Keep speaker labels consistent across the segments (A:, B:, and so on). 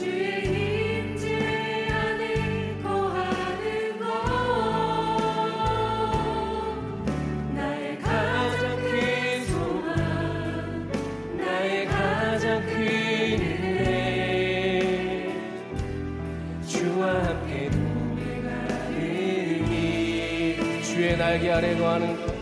A: 임재 안에 거하는 것. 가장 큰 소망 나의 가장 큰 은혜. 주와 함께 동행하느니 주의 날개 아래 거하는 것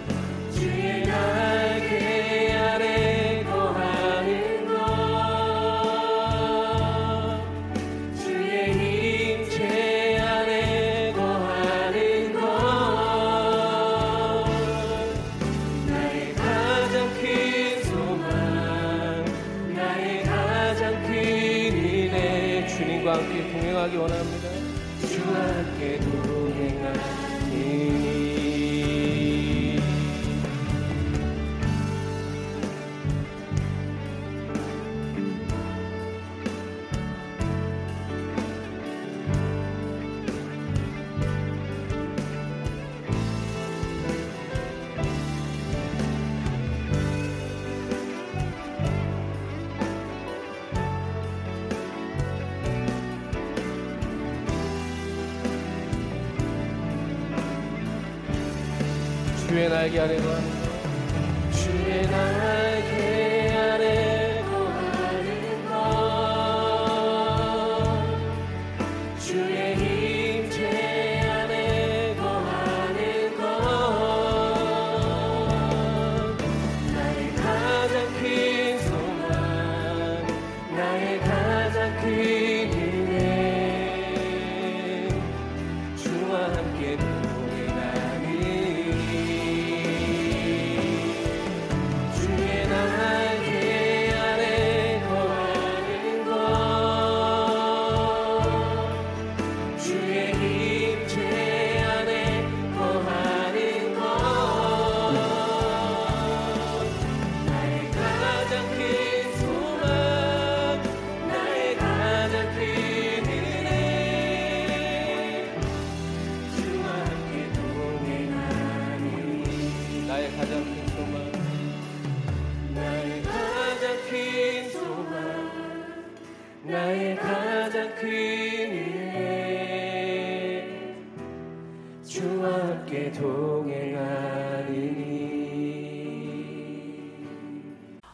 A: 주의 날개 아래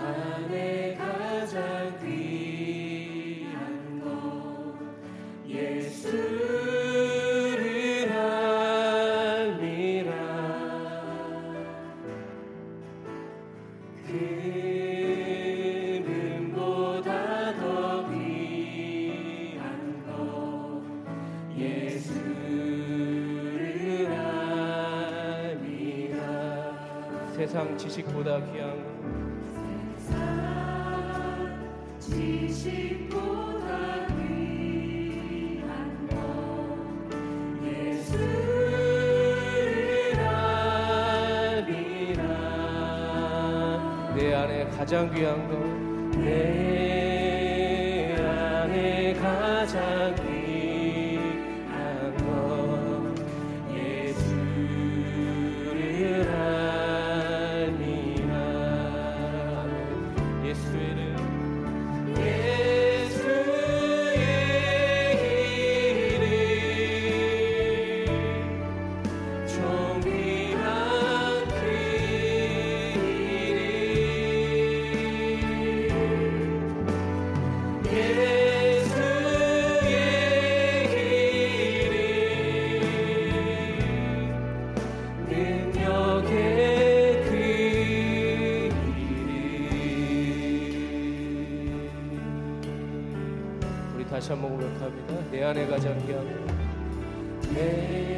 A: 안에 가장 귀한 것 예수를 알미라. 금보다 더 귀한 것 예수를 알미라. 세상 지식보다 귀한
B: 내
A: 안에 가장 귀한 것 내 안에 가장 귀한 다시 한번 고백합니다. 내 안에 가장 귀한 내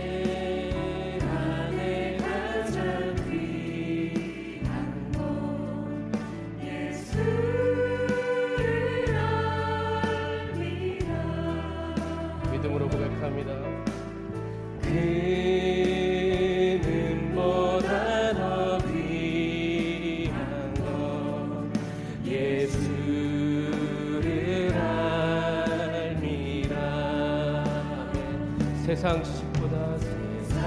A: 나 세상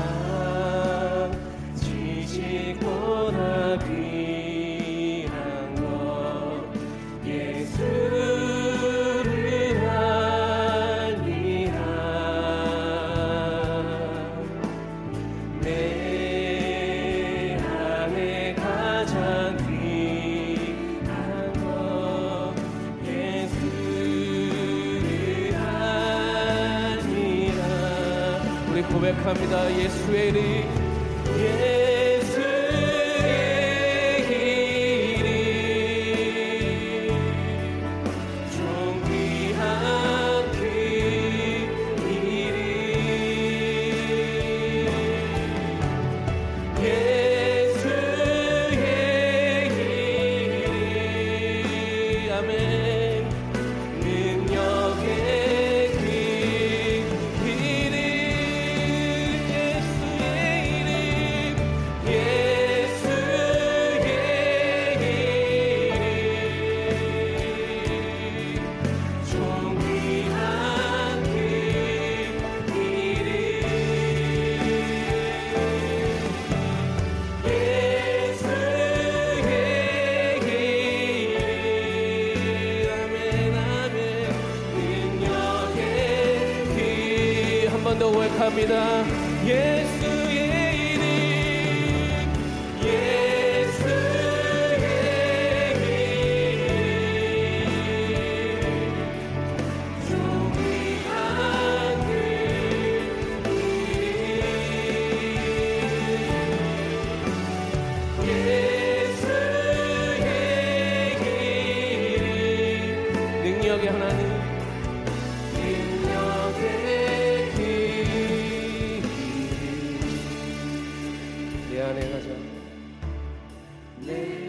A: 지지고 나 비. 고백합니다 예수의 이름 예. 내 안에 가자. 내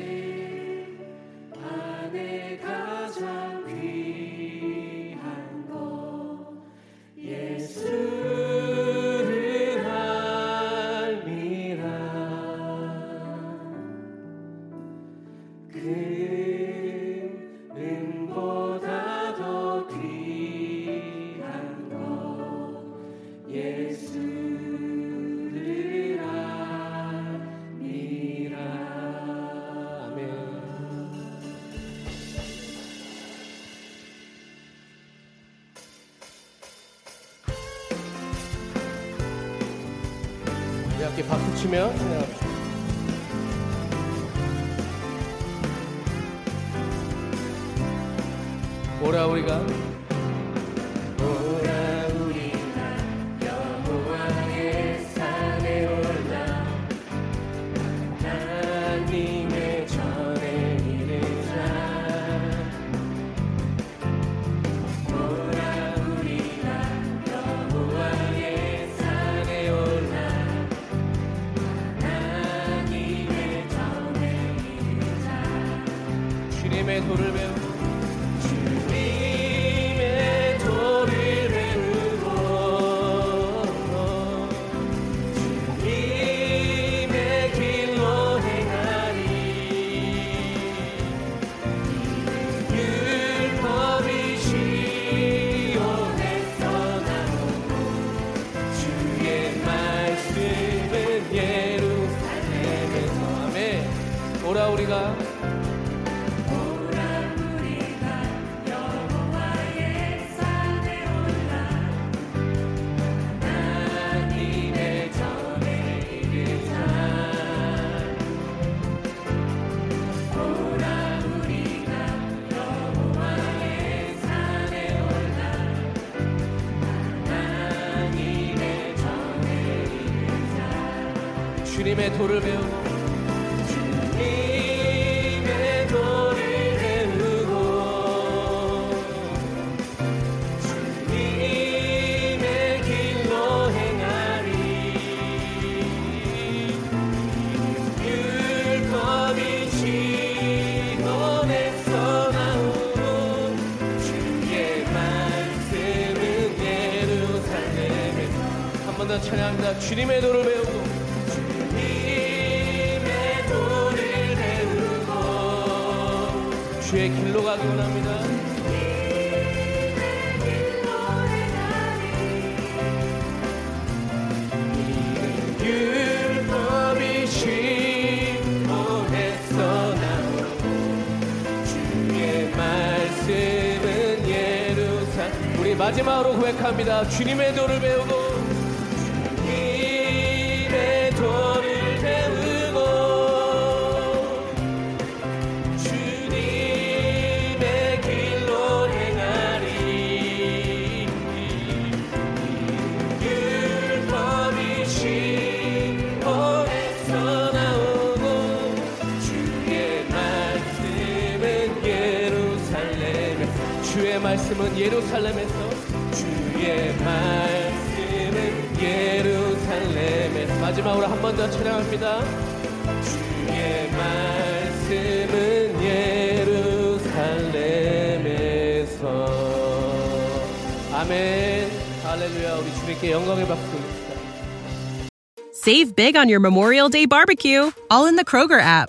A: 이렇게 박수 치며 진행합시다. 오라 우리가 돌을 배 주님의
B: 도를 배우고
A: 주님의 도를 배우고 주님의 길로 행하리 율법이 시온에서 나오고 주의 말씀은 예루살렘에서
B: 한 번 더 찬양합니다. 주님의 도를 배우고 우리 마지막으로 고백합니다. 주님의 도를 배우고 예루살렘에서
A: 주의 말씀은 예루살렘에
B: 마지막으로 한 번 더 찬양합니다.
A: 주의 말씀은 예루살렘에서
B: 아멘. 할렐루야. 우리 주님께 영광의 박수.
C: Save big on your Memorial Day barbecue, all in the Kroger app.